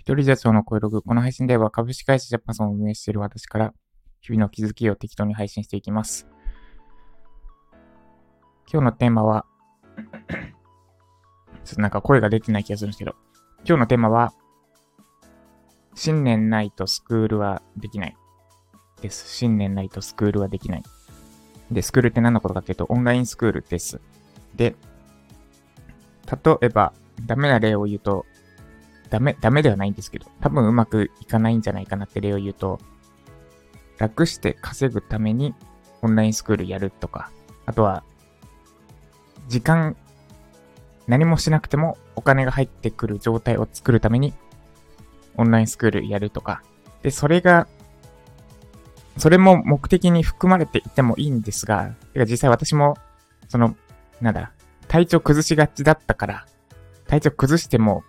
一人社長の声ログ。この配信では株式会社ジャパソンを運営している私から日々の気づきを適当に配信していきます。今日のテーマは、ちょっとなんか声が出てない気がするんですけど、今日のテーマは、新年ないとスクールはできない。です。新年ないとスクールはできない。で、スクールって何のことかっていうと、オンラインスクールです。で、例えば、ダメな例を言うと、ダメ、ダメではないんですけど、多分うまくいかないんじゃないかなって例を言うと、楽して稼ぐためにオンラインスクールやるとか、あとは、時間、何もしなくてもお金が入ってくる状態を作るためにオンラインスクールやるとか、で、それが、それも目的に含まれていてもいいんですが、てか実際私も、その、なんだ、体調崩しがちだったから、体調崩しても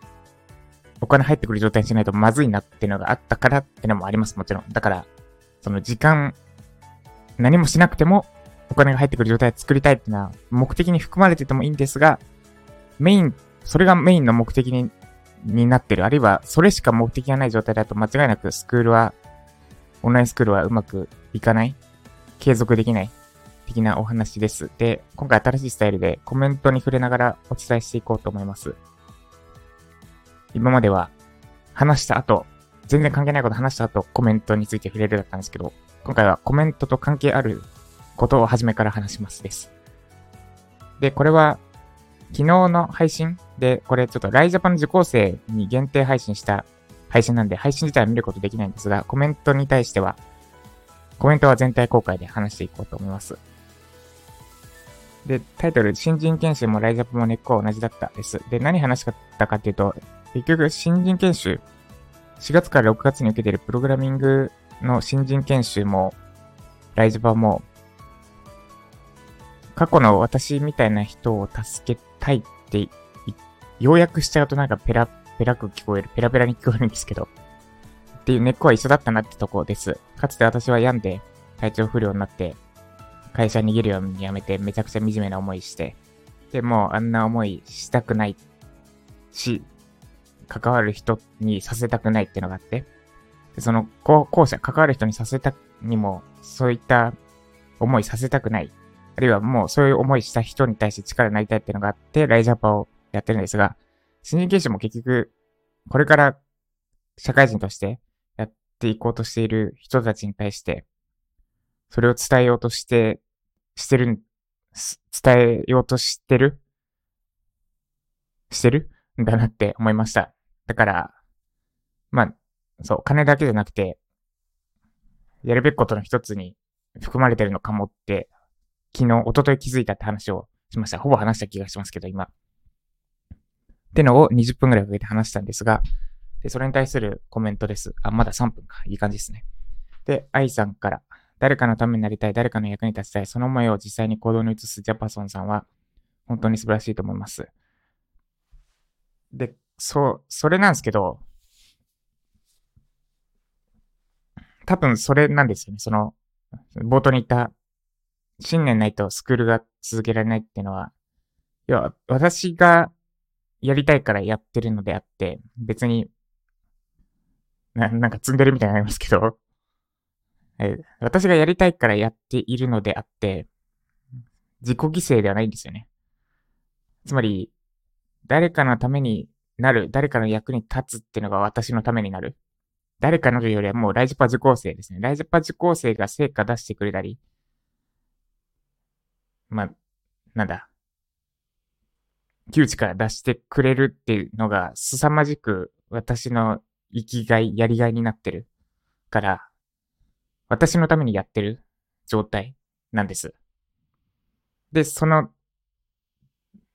お金入ってくる状態にしないとまずいなっていうのがあったからってのもあります、もちろん。だから、その時間、何もしなくてもお金が入ってくる状態を作りたいっていうのは目的に含まれててもいいんですが、メイン、それがメインの目的にになってる。あるいは、それしか目的がない状態だと間違いなくスクールは、オンラインスクールはうまくいかない継続できない的なお話です。で、今回新しいスタイルでコメントに触れながらお伝えしていこうと思います。今までは話した後、全然関係ないこと話した後、コメントについて触れるだったんですけど、今回はコメントと関係あることを初めから話しますです。で、これは昨日の配信で、これちょっとライジャパン受講生に限定配信した配信なんで、配信自体は見ることできないんですが、コメントに対しては、コメントは全体公開で話していこうと思います。で、タイトル、新人研修もライジャパンも根っこは同じだったです。で、何話したかっていうと、結局、新人研修、4月から6月に受けているプログラミングの新人研修も、ライジャパンも、過去の私みたいな人を助けたいってい、要約しちゃうとなんかペラ、ペラく聞こえる、ペラペラに聞こえるんですけど、っていう根っこは一緒だったなってとこです。かつて私は病んで体調不良になって、会社逃げるように辞めてめちゃくちゃ惨めな思いして、でもあんな思いしたくないし、関わる人にさせたくないっていうのがあって、でその後後者、関わる人にさせたにも、そういった思いさせたくない。あるいはもうそういう思いした人に対して力になりたいっていうのがあって、ライジャパをやってるんですが、新人研修も結局、これから社会人としてやっていこうとしている人たちに対して、それを伝えようとして、してる、伝えようとしてるしてるんだなって思いました。だから、まあ、そう、金だけじゃなくて、やるべきことの一つに含まれてるのかもって、昨日、一昨日気づいたって話をしました。ほぼ話した気がしますけど、今。ってのを20分くらいかけて話したんですが、で、それに対するコメントです。あ、まだ3分か。いい感じですね。で、愛さんから、誰かのためになりたい、誰かの役に立ちたい、その思いを実際に行動に移すジャパソンさんは、本当に素晴らしいと思います。で、そう、それなんですけど、多分それなんですよね。その、冒頭に言った、新年ないとスクールが続けられないっていうのは、いや、私がやりたいからやってるのであって、別に、ななんか積んでるみたいになりますけど、え私がやりたいからやっているのであって、自己犠牲ではないんですよね。つまり、誰かのためになる、誰かの役に立つっていうのが私のためになる。誰かのというよりはもうライジパ受講生ですね。ライジパ受講生が成果出してくれたり、まあ、なんだ、窮地から出してくれるっていうのが凄まじく私の生きがい、やりがいになってるから、私のためにやってる状態なんです。で、その、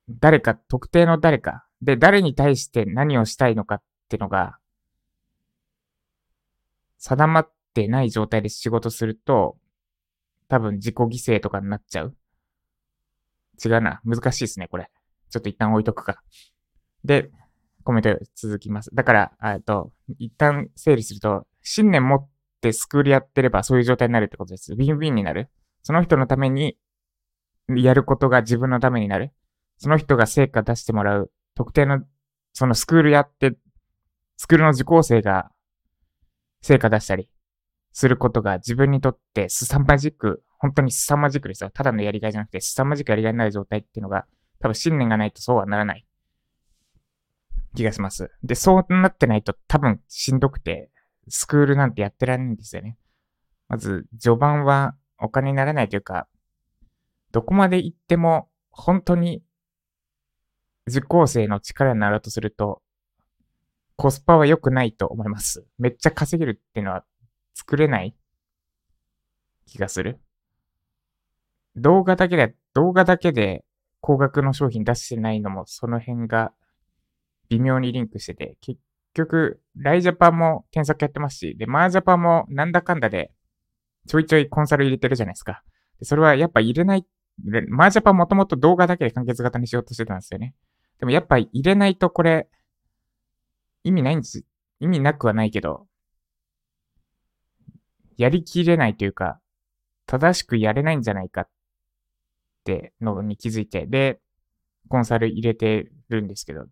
誰か、特定の誰か、で、誰に対して何をしたいのかってのが、定まってない状態で仕事すると、多分自己犠牲とかになっちゃう。違うな。難しいですね、これ。ちょっと一旦置いとくか。で、コメント続きます。だから、えっと、一旦整理すると、信念持ってスクールやってればそういう状態になるってことです。ウィンウィンになる。その人のためにやることが自分のためになる。その人が成果出してもらう。特定の、そのスクールやって、スクールの受講生が成果出したりすることが自分にとって凄まじく、本当に凄まじくですよ。ただのやりがいじゃなくて凄まじくやりがいになる状態っていうのが、多分信念がないとそうはならない気がします。で、そうなってないと多分しんどくて、スクールなんてやってられないんですよね。まず、序盤はお金にならないというか、どこまで行っても本当に受講生の力になろうとすると、コスパは良くないと思います。めっちゃ稼げるっていうのは作れない気がする。動画だけで、動画だけで高額の商品出してないのもその辺が微妙にリンクしてて、結局、ライジャパンも添削やってますし、で、マージャパンもなんだかんだでちょいちょいコンサル入れてるじゃないですか。でそれはやっぱ入れない、マージャパンもともと動画だけで完結型にしようとしてたんですよね。でもやっぱ入れないとこれ、意味ないんです。意味なくはないけど、やりきれないというか、正しくやれないんじゃないかってのに気づいて、で、コンサル入れてるんですけど、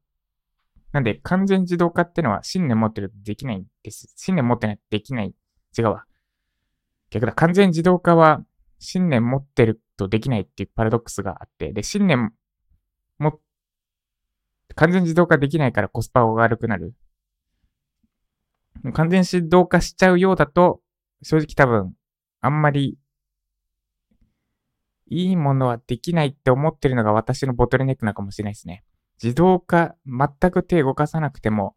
なんで完全自動化ってのは信念持ってるとできないんです。信念持ってないとできない。違うわ。逆だ、完全自動化は信念持ってるとできないっていうパラドックスがあって、で、信念、完全自動化できないからコスパが悪くなる？完全自動化しちゃうようだと、正直多分、あんまり、いいものはできないって思ってるのが私のボトルネックなのかもしれないですね。自動化、全く手動かさなくても、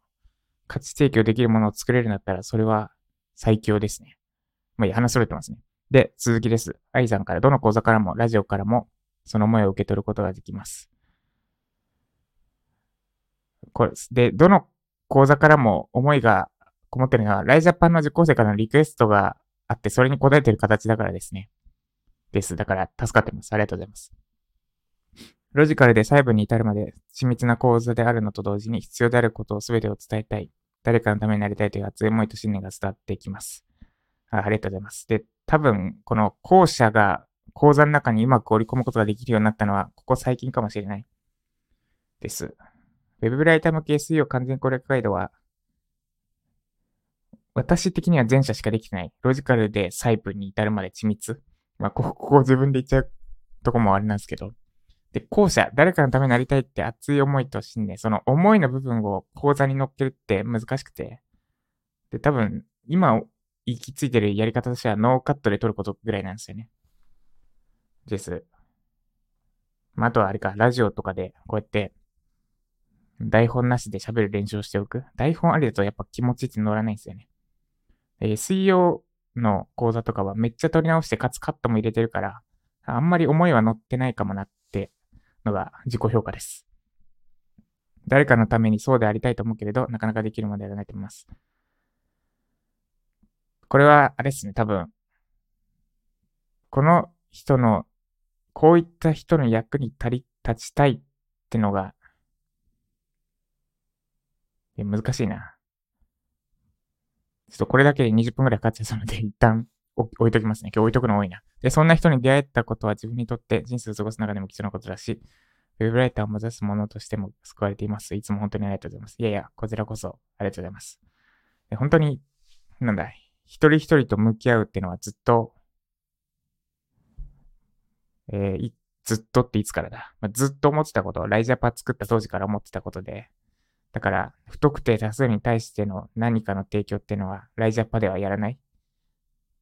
価値提供できるものを作れるんだったら、それは最強ですね。まあ、いい、話それてますね。で、続きです。愛さんからどの講座からも、ラジオからも、その思いを受け取ることができます。これで。どの講座からも思いがこもってるのは、ライジャパンの受講生からのリクエストがあって、それに答えてる形だからですね。です。だから、助かってます。ありがとうございます。ロジカルで細部に至るまで緻密な講座であるのと同時に必要であることを全てを伝えたい。誰かのためになりたいという熱い思いと信念が伝わってきます。あありがとうございます。で、多分、この校舎が講座の中にうまく織り込むことができるようになったのは、ここ最近かもしれない。です。ウェブライター向け SEO 完全攻略ガイドは、私的には前者しかできてない。ロジカルで細部に至るまで緻密。まあ、ここ自分で言っちゃうとこもあれなんですけど。で、後者、誰かのためになりたいって熱い思いと信念、その思いの部分を講座に乗っけるって難しくて。で、多分、今行き着いてるやり方としてはノーカットで撮ることぐらいなんですよね。です。まあ、あとはあれか、ラジオとかでこうやって台本なしで喋る練習をしておく。台本ありだとやっぱ気持ちって乗らないんですよね。SEO の講座とかはめっちゃ撮り直してかつカットも入れてるから、あんまり思いは乗ってないかもなってのが自己評価です。誰かのためにそうでありたいと思うけれど、なかなかできるまでやらないと思います。これは、あれですね、多分、この人の、こういった人の役に立り、立ちたいってのが、難しいな。ちょっとこれだけで20分くらいかかっちゃうので、一旦置いときますね。今日置いとくの多いな。で、そんな人に出会えたことは自分にとって人生を過ごす中でも貴重なことだし、ウェブライターを目指す者としても救われています。いつも本当にありがとうございます。いやいや、こちらこそありがとうございます。で本当に、なんだ。一人一人と向き合うっていうのはずっと、えー、ずっとっていつからだ、まあ、ずっと思ってたこと、ライジャパ作った当時から思ってたことで、だから、不特定多数に対しての何かの提供っていうのは、ライジャパではやらない？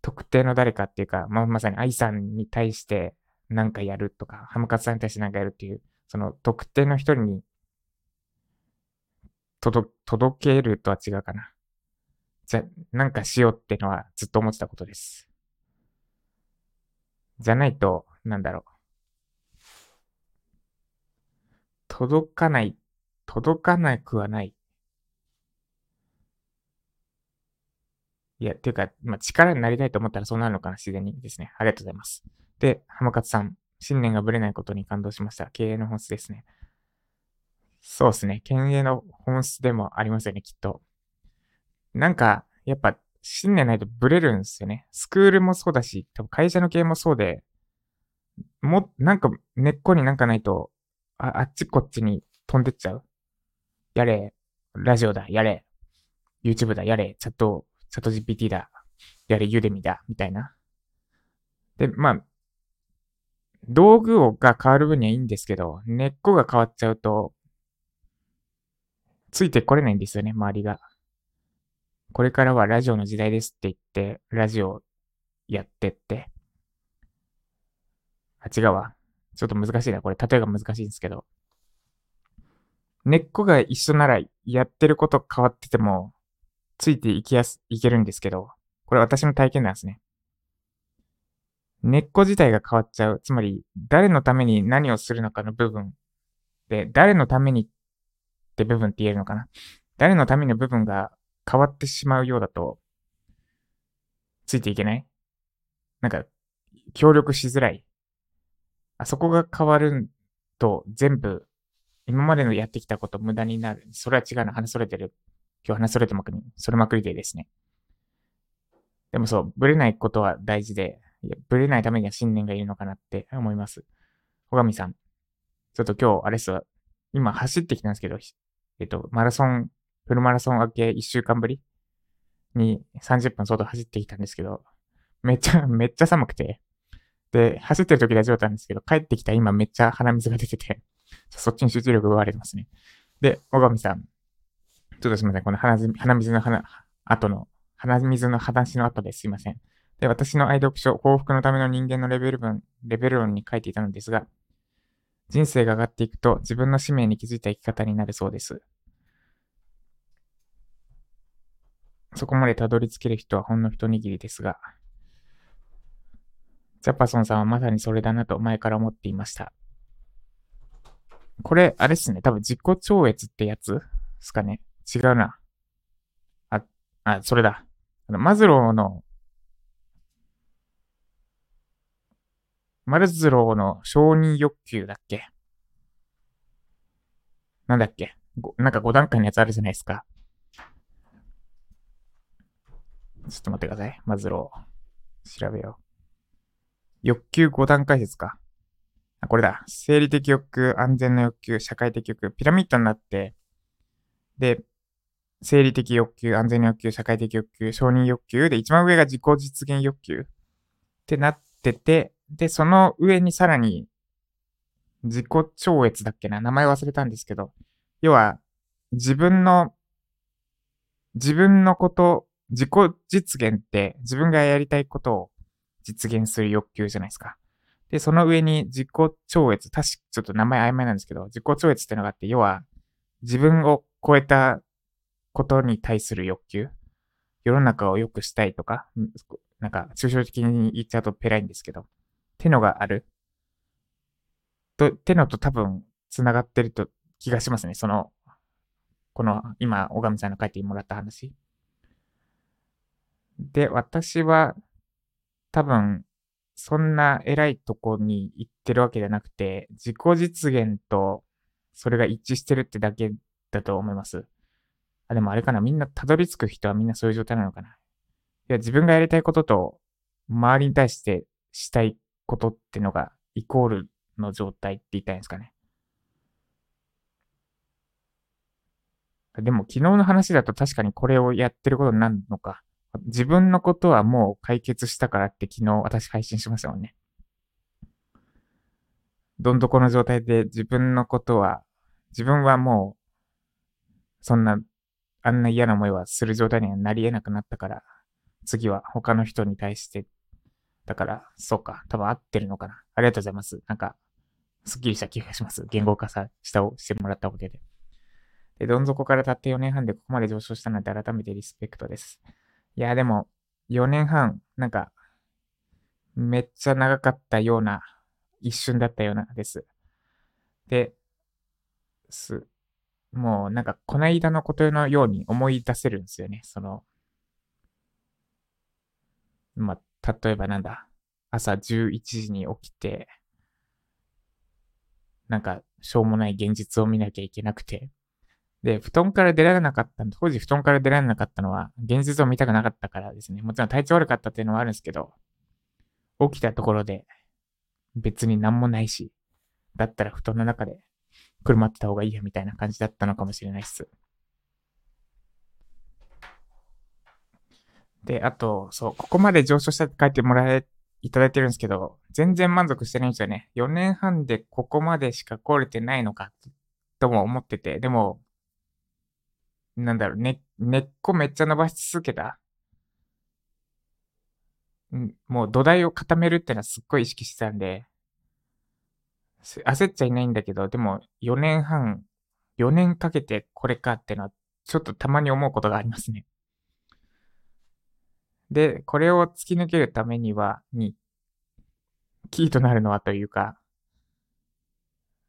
特定の誰かっていうか、まあ、まさに愛さんに対して何かやるとか、ハムカツさんに対して何かやるっていう、その特定の人に届けるとは違うかな。じゃ、なんかしようってのはずっと思ってたことです。じゃないと、なんだろう。届かない、届かなくはない。いや、ていうか、まあ、力になりたいと思ったらそうなるのかな、自然にですね。ありがとうございます。で、浜勝さん、信念がぶれないことに感動しました。経営の本質ですね。そうですね。経営の本質でもありますよね、きっと。なんか、やっぱ、信念ないとブレるんですよね。スクールもそうだし、多分会社の経営もそうで、も、なんか根っこになんかないと、ああっちこっちに飛んでっちゃう。やれ、ラジオだ、やれ。YouTube だ、やれ、チャット、チャット GPT だ、やれ、ユデミだ、みたいな。で、まあ、道具をが変わる分にはいいんですけど、根っこが変わっちゃうと、ついてこれないんですよね、周りが。これからはラジオの時代ですって言って、ラジオやってって。あ、違うわ。ちょっと難しいな。これ、例えが難しいんですけど。根っこが一緒なら、やってること変わってても、ついていきやす、いけるんですけど、これ私の体験なんですね。根っこ自体が変わっちゃう。つまり、誰のために何をするのかの部分で、誰のためにって部分って言えるのかな。誰のための部分が変わってしまうようだと、ついていけないなんか、協力しづらい。あそこが変わると全部、今までのやってきたこと無駄になる。それは違うな。話それてる。今日話それてまくり、それまくりでですね。でもそう、ぶれないことは大事で、いやぶれないためには信念がいるのかなって思います。小上さん。ちょっと今日、あれっすわ。今走ってきたんですけど、えっと、マラソン、フルマラソン明け1週間ぶり？に30分外走ってきたんですけど、めっちゃ、めっちゃ寒くて。で、走ってる時大丈夫だったんですけど、帰ってきた今めっちゃ鼻水が出てて、そっちに集中力奪われてますね。で、小上さん。ちょっとすみません。この鼻鼻水の鼻、後の、鼻水の話の後ですいません。で、私の愛読書、幸福のための人間のレベル文、レベル論に書いていたのですが、人生が上がっていくと自分の使命に気づいた生き方になるそうです。そこまでたどり着ける人はほんの一握りですが、ジャパソンさんはまさにそれだなと前から思っていました。これ、あれっすね。多分自己超越ってやつですかね。違うな。あ、あ、それだ。あの、マズローの、マルズローの承認欲求だっけ？なんだっけ？なんか5段階のやつあるじゃないですか。ちょっと待ってください。マズロー。調べよう。欲求5段階説か。これだ。生理的欲求、安全な欲求、社会的欲求。ピラミッドになって、で、生理的欲求、安全な欲求、社会的欲求、承認欲求で、一番上が自己実現欲求ってなってて、で、その上にさらに、自己超越だっけな名前忘れたんですけど、要は、自分の、自分のこと、自己実現って自分がやりたいことを実現する欲求じゃないですか。で、その上に自己超越、確かちょっと名前曖昧なんですけど、自己超越ってのがあって、要は自分を超えたことに対する欲求。世の中を良くしたいとか、なんか抽象的に言っちゃうとペラいんですけど、ってのがある。と、ってのと多分繋がってると気がしますね。その、この今、小上さんの書いてもらった話。で、私は多分、そんな偉いとこに行ってるわけじゃなくて、自己実現とそれが一致してるってだけだと思います。あ、でもあれかな、みんなたどり着く人はみんなそういう状態なのかな。いや、自分がやりたいことと、周りに対してしたいことってのがイコールの状態って言いたいんですかね。でも昨日の話だと確かにこれをやってることになるのか。自分のことはもう解決したからって昨日私配信しましたもんね。どん底の状態で自分のことは、自分はもう、そんな、あんな嫌な思いはする状態にはなり得なくなったから、次は他の人に対して、だから、そうか、多分合ってるのかな。ありがとうございます。なんか、すっきりした気がします。言語化さ、したをしてもらったおかげで。で、どん底からたって4年半でここまで上昇したなんて改めてリスペクトです。いや、でも、4年半、なんか、めっちゃ長かったような、一瞬だったようなです。で、す、もうなんか、こないだのことのように思い出せるんですよね。その、まあ、例えばなんだ、朝11時に起きて、なんか、しょうもない現実を見なきゃいけなくて、で、布団から出られなかった、当時布団から出られなかったのは、現実を見たくなかったからですね。もちろん体調悪かったっていうのはあるんですけど、起きたところで別に何もないし、だったら布団の中でくるまってた方がいいやみたいな感じだったのかもしれないっす。で、あと、そう、ここまで上昇したって書いてもらえ、いただいてるんですけど、全然満足してないんですよね。4年半でここまでしか来れてないのか、とも思ってて、でも、なんだろう、ね、根っこめっちゃ伸ばし続けた？んもう土台を固めるってのはすっごい意識してたんで、焦っちゃいないんだけど、でも4年半、4年かけてこれかってのは、ちょっとたまに思うことがありますね。で、これを突き抜けるためには、に、キーとなるのはというか、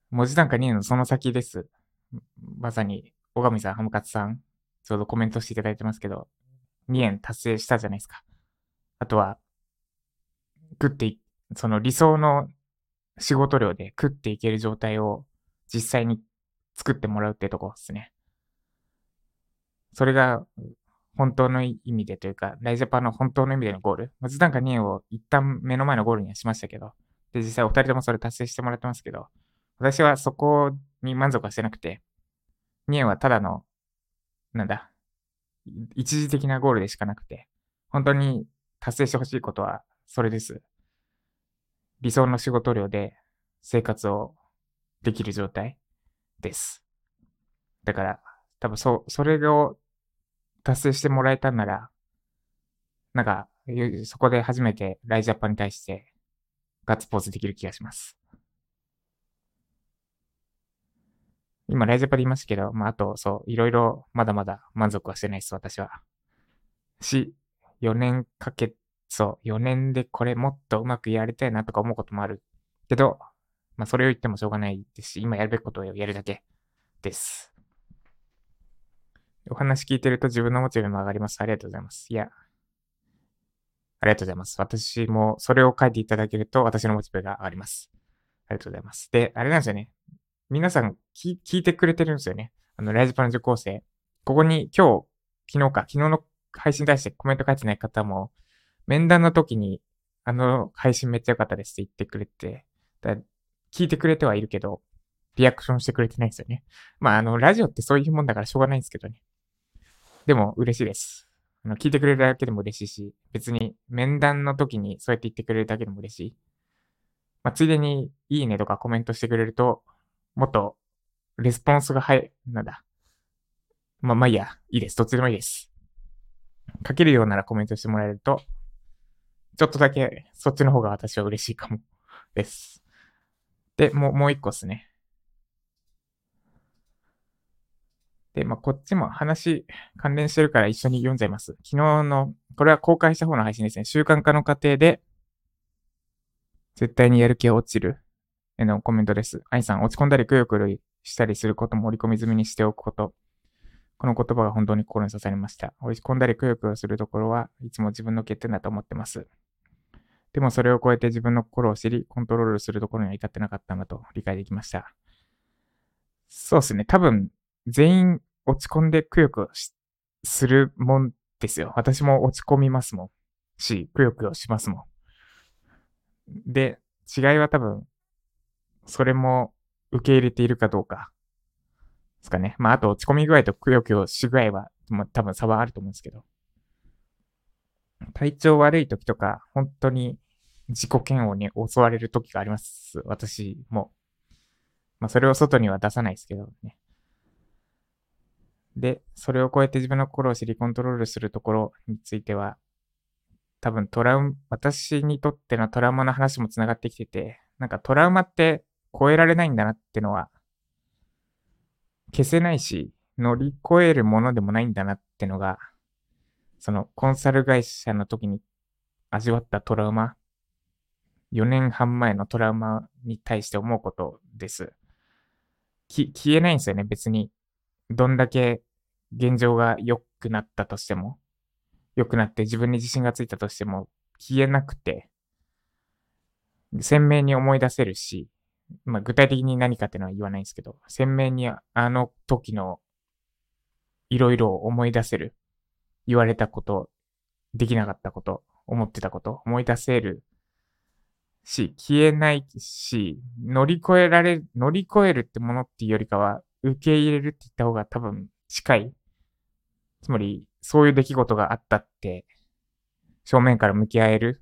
文字単価2のその先です。まさに、小上さん、ハムカツさん、ちょうどコメントしていただいてますけど、2円達成したじゃないですか。あとは、食ってい、その理想の仕事量で食っていける状態を実際に作ってもらうってとこですね。それが本当の意味でというか、ライジャパンの本当の意味でのゴール。まずなんか2円を一旦目の前のゴールにはしましたけど、で、実際お二人ともそれ達成してもらってますけど、私はそこに満足はしてなくて、2円はただの、なんだ、一時的なゴールでしかなくて、本当に達成してほしいことはそれです。理想の仕事量で生活をできる状態です。だから、多分そ、それを達成してもらえたんなら、なんか、そこで初めてライジャパンに対してガッツポーズできる気がします。今、ライジャパで言いましたけど、まあ、あと、そう、いろいろまだまだ満足はしてないです、私は。し、4年かけそう、4年でこれもっとうまくやりたいなとか思うこともあるけど、まあそれを言ってもしょうがないですし、今やるべきことをやるだけです。お話聞いてると自分のモチベも上がります。ありがとうございます。いや、ありがとうございます。私もそれを書いていただけると私のモチベが上がります。ありがとうございます。で、あれなんですよね。皆さん聞いてくれてるんですよね。あの、ライジパの受講生。ここに今日、昨日か、昨日の配信に対してコメント書いてない方も、面談の時に、あの配信めっちゃ良かったですって言ってくれて、だ聞いてくれてはいるけど、リアクションしてくれてないんですよね。まあ、あの、ラジオってそういうもんだからしょうがないんですけどね。でも、嬉しいです。あの、聞いてくれるだけでも嬉しいし、別に面談の時にそうやって言ってくれるだけでも嬉しい。まあ、ついでに、いいねとかコメントしてくれると、もっと、レスポンスが早い、なんだ。まあ、まあいいや、いいです。どっちでもいいです。書けるようならコメントしてもらえるとちょっとだけそっちの方が私は嬉しいかもです。で、もう、もう一個ですね。で、まあ、こっちも話関連してるから一緒に読んじゃいます。昨日の、これは公開した方の配信ですね。習慣化の過程で、絶対にやる気が落ちる。へのコメントです。愛さん、落ち込んだりくよくよしたりすることも織り込み済みにしておくこと。この言葉が本当に心に刺さりました。落ち込んだりくよくよするところはいつも自分の欠点だと思ってます。でもそれを超えて自分の心を知り、コントロールするところには至ってなかったんだと理解できました。そうですね。多分、全員落ち込んでくよくよするもんですよ。私も落ち込みますもん。し、くよくよしますもん。で、違いは多分、それも受け入れているかどうか。ですかね。まあ、あと落ち込み具合とくよくよし具合は、多分差はあると思うんですけど。体調悪い時とか、本当に自己嫌悪に襲われる時があります。私も。まあ、それを外には出さないですけどね。で、それを超えて自分の心を知りコントロールするところについては、多分トラウマ、私にとってのトラウマの話も繋がってきてて、なんかトラウマって超えられないんだなってのは、消せないし、乗り越えるものでもないんだなってのが、そのコンサル会社の時に味わったトラウマ4年半前のトラウマに対して思うことです。き、消えないんですよね、別に。どんだけ現状が良くなったとしても、良くなって自分に自信がついたとしても、消えなくて、鮮明に思い出せるし、まあ、具体的に何かっていうのは言わないんですけど、鮮明にあの時のいろいろ思い出せる。言われたこと、できなかったこと、思ってたこと、思い出せるし、消えないし、乗り越えられ、乗り越えるってものっていうよりかは、受け入れるって言った方が多分近い。つまり、そういう出来事があったって正面から向き合える。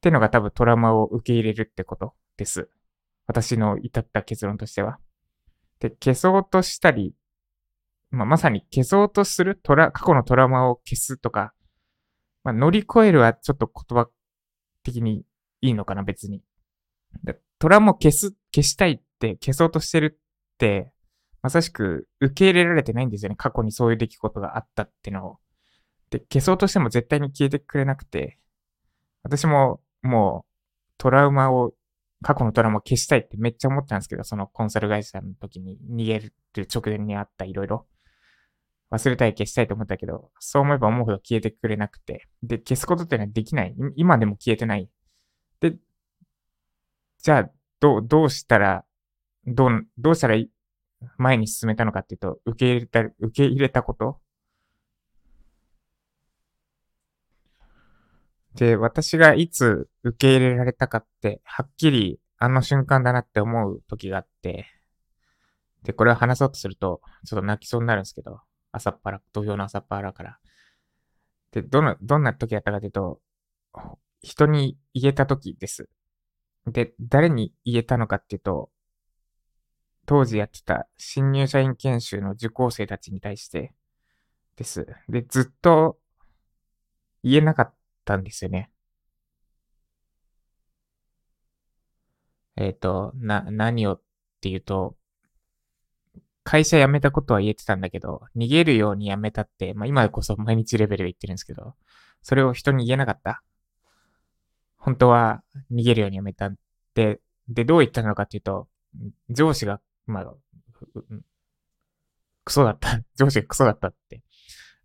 ってのが多分トラウマを受け入れるってことです。私の至った結論としては。で、消そうとしたり、まあ、まさに消そうとするトラ、過去のトラウマを消すとか、まあ、乗り越えるはちょっと言葉的にいいのかな、別に。トラウマを消す、消したいって消そうとしてるって、まさしく受け入れられてないんですよね。過去にそういう出来事があったってのを。で、消そうとしても絶対に消えてくれなくて、私ももうトラウマを、過去のトラウマを消したいってめっちゃ思ったんですけど、そのコンサル会社の時に逃げる直前にあったいろいろ。忘れたい、消したいと思ったけど、そう思えば思うほど消えてくれなくて。で、消すことってのはできない。今でも消えてない。で、じゃあ、どう、どうしたら、どう、どうしたら前に進めたのかっていうと、受け入れた、受け入れたことで、私がいつ受け入れられたかって、はっきりあの瞬間だなって思う時があって、で、これを話そうとすると、ちょっと泣きそうになるんですけど、朝っぱら、土俵の朝っぱらから。で、どの、どんな時だったかというと、人に言えた時です。で、誰に言えたのかっていうと、当時やってた新入社員研修の受講生たちに対してです。で、ずっと言えなかったたんですよね。えっ、ー、と、な、何をっていうと、会社辞めたことは言えてたんだけど、逃げるように辞めたって、まあ今こそ毎日レベルで言ってるんですけど、それを人に言えなかった。本当は逃げるように辞めたって、で、どう言ったのかっていうと、上司が、まあ、クソだった。上司がクソだったって。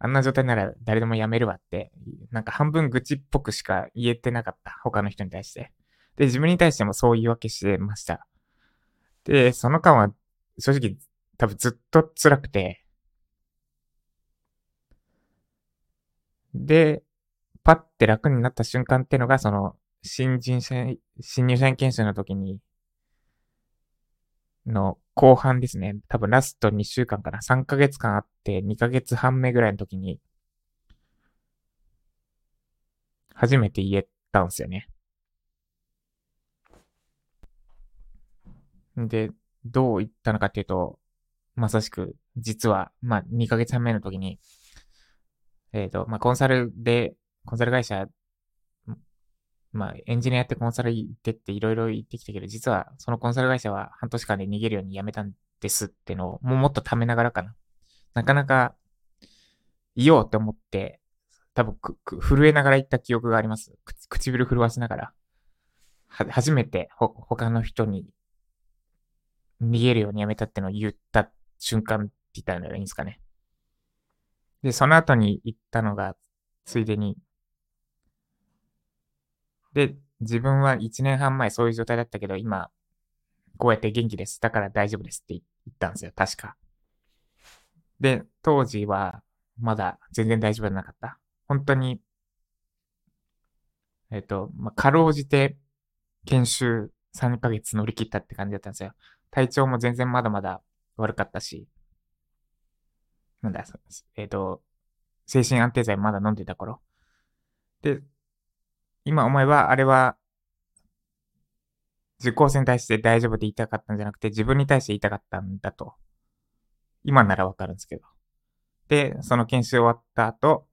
あんな状態なら誰でも辞めるわって、なんか半分愚痴っぽくしか言えてなかった。他の人に対して。で、自分に対してもそう言い訳してました。で、その間は正直多分ずっと辛くて、で、パッて楽になった瞬間ってのが、その、新人社員、新入社員研修の時に、の後半ですね。多分ラスト2週間かな。3ヶ月間あって2ヶ月半目ぐらいの時に、初めて言えたんですよね。で、どう言ったのかっていうと、まさしく、実は、まあ、2ヶ月半目の時に、えっ、ー、と、まあ、コンサルで、コンサル会社、まあ、エンジニアってコンサル行ってっていろいろ言ってきたけど、実はそのコンサル会社は半年間で逃げるように辞めたんですってのを、もうもっと貯めながらかな。なかなか、言おうって思って、多分、震えながら言った記憶があります。唇震わしながら。は、初めて、ほ、他の人に逃げるようにやめたってのを言った瞬間って言ったらいいんですかね。で、その後に行ったのが、ついでに、で、自分は1年半前そういう状態だったけど、今、こうやって元気です。だから大丈夫ですって言ったんですよ。確か。で、当時は、まだ全然大丈夫じゃなかった。本当に、えっ、ー、と、まあ、かろうじて、研修3ヶ月乗り切ったって感じだったんですよ。体調も全然まだまだ悪かったし、なんだ、えっ、ー、と、精神安定剤まだ飲んでた頃。で、今思えば、あれは、受講生に対して大丈夫って言いたかったんじゃなくて、自分に対して言いたかったんだと。今ならわかるんですけど。で、その研修終わった後、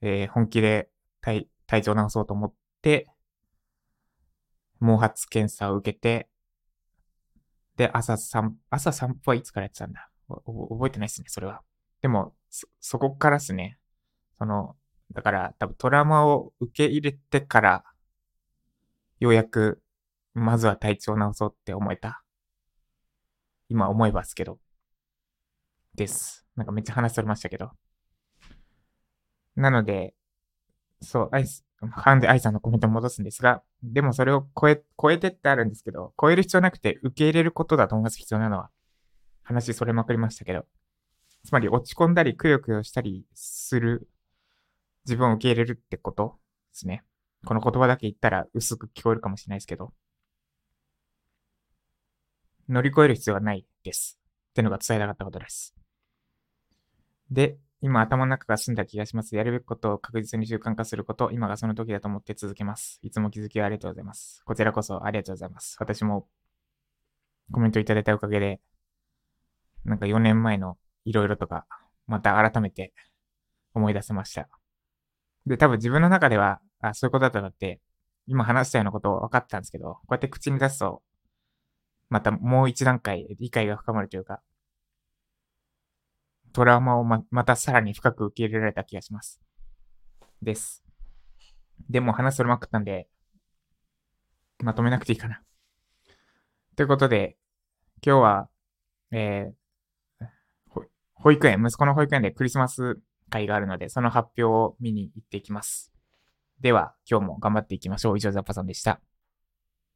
えー、本気で体体調直そうと思って、毛髪検査を受けて、で、朝散、朝散歩はいつからやってたんだ？覚えてないっすね、それは。でも、そ、そこからっすね。その、だから多分トラウマを受け入れてから、ようやく、まずは体調を直そうって思えた。今思えばすけど。です。なんかめっちゃ話されましたけど。なので、そう、アイス、ハンで愛さんのコメント戻すんですが、でもそれを超え、超えてってあるんですけど、超える必要なくて受け入れることだと思います必要なのは。話それまくりましたけど。つまり落ち込んだりくよくよしたりする自分を受け入れるってこと？ですね。この言葉だけ言ったら薄く聞こえるかもしれないですけど。乗り越える必要はないです。ってのが伝えたかったことです。で、今頭の中が済んだ気がします。やるべきことを確実に習慣化すること、今がその時だと思って続けます。いつも気づきをありがとうございます。こちらこそありがとうございます。私もコメントいただいたおかげで、なんか4年前のいろいろとか、また改めて思い出せました。で、多分自分の中では、あ、そういうことだったなって、今話したようなことを分かったんですけど、こうやって口に出すと、またもう一段階理解が深まるというか、トラウマをま、またさらに深く受け入れられた気がします。です。でも話それまくったんで、まとめなくていいかな。ということで、今日は、えー、保育園、息子の保育園でクリスマス会があるので、その発表を見に行っていきます。では、今日も頑張っていきましょう。以上、ザッパさんでした。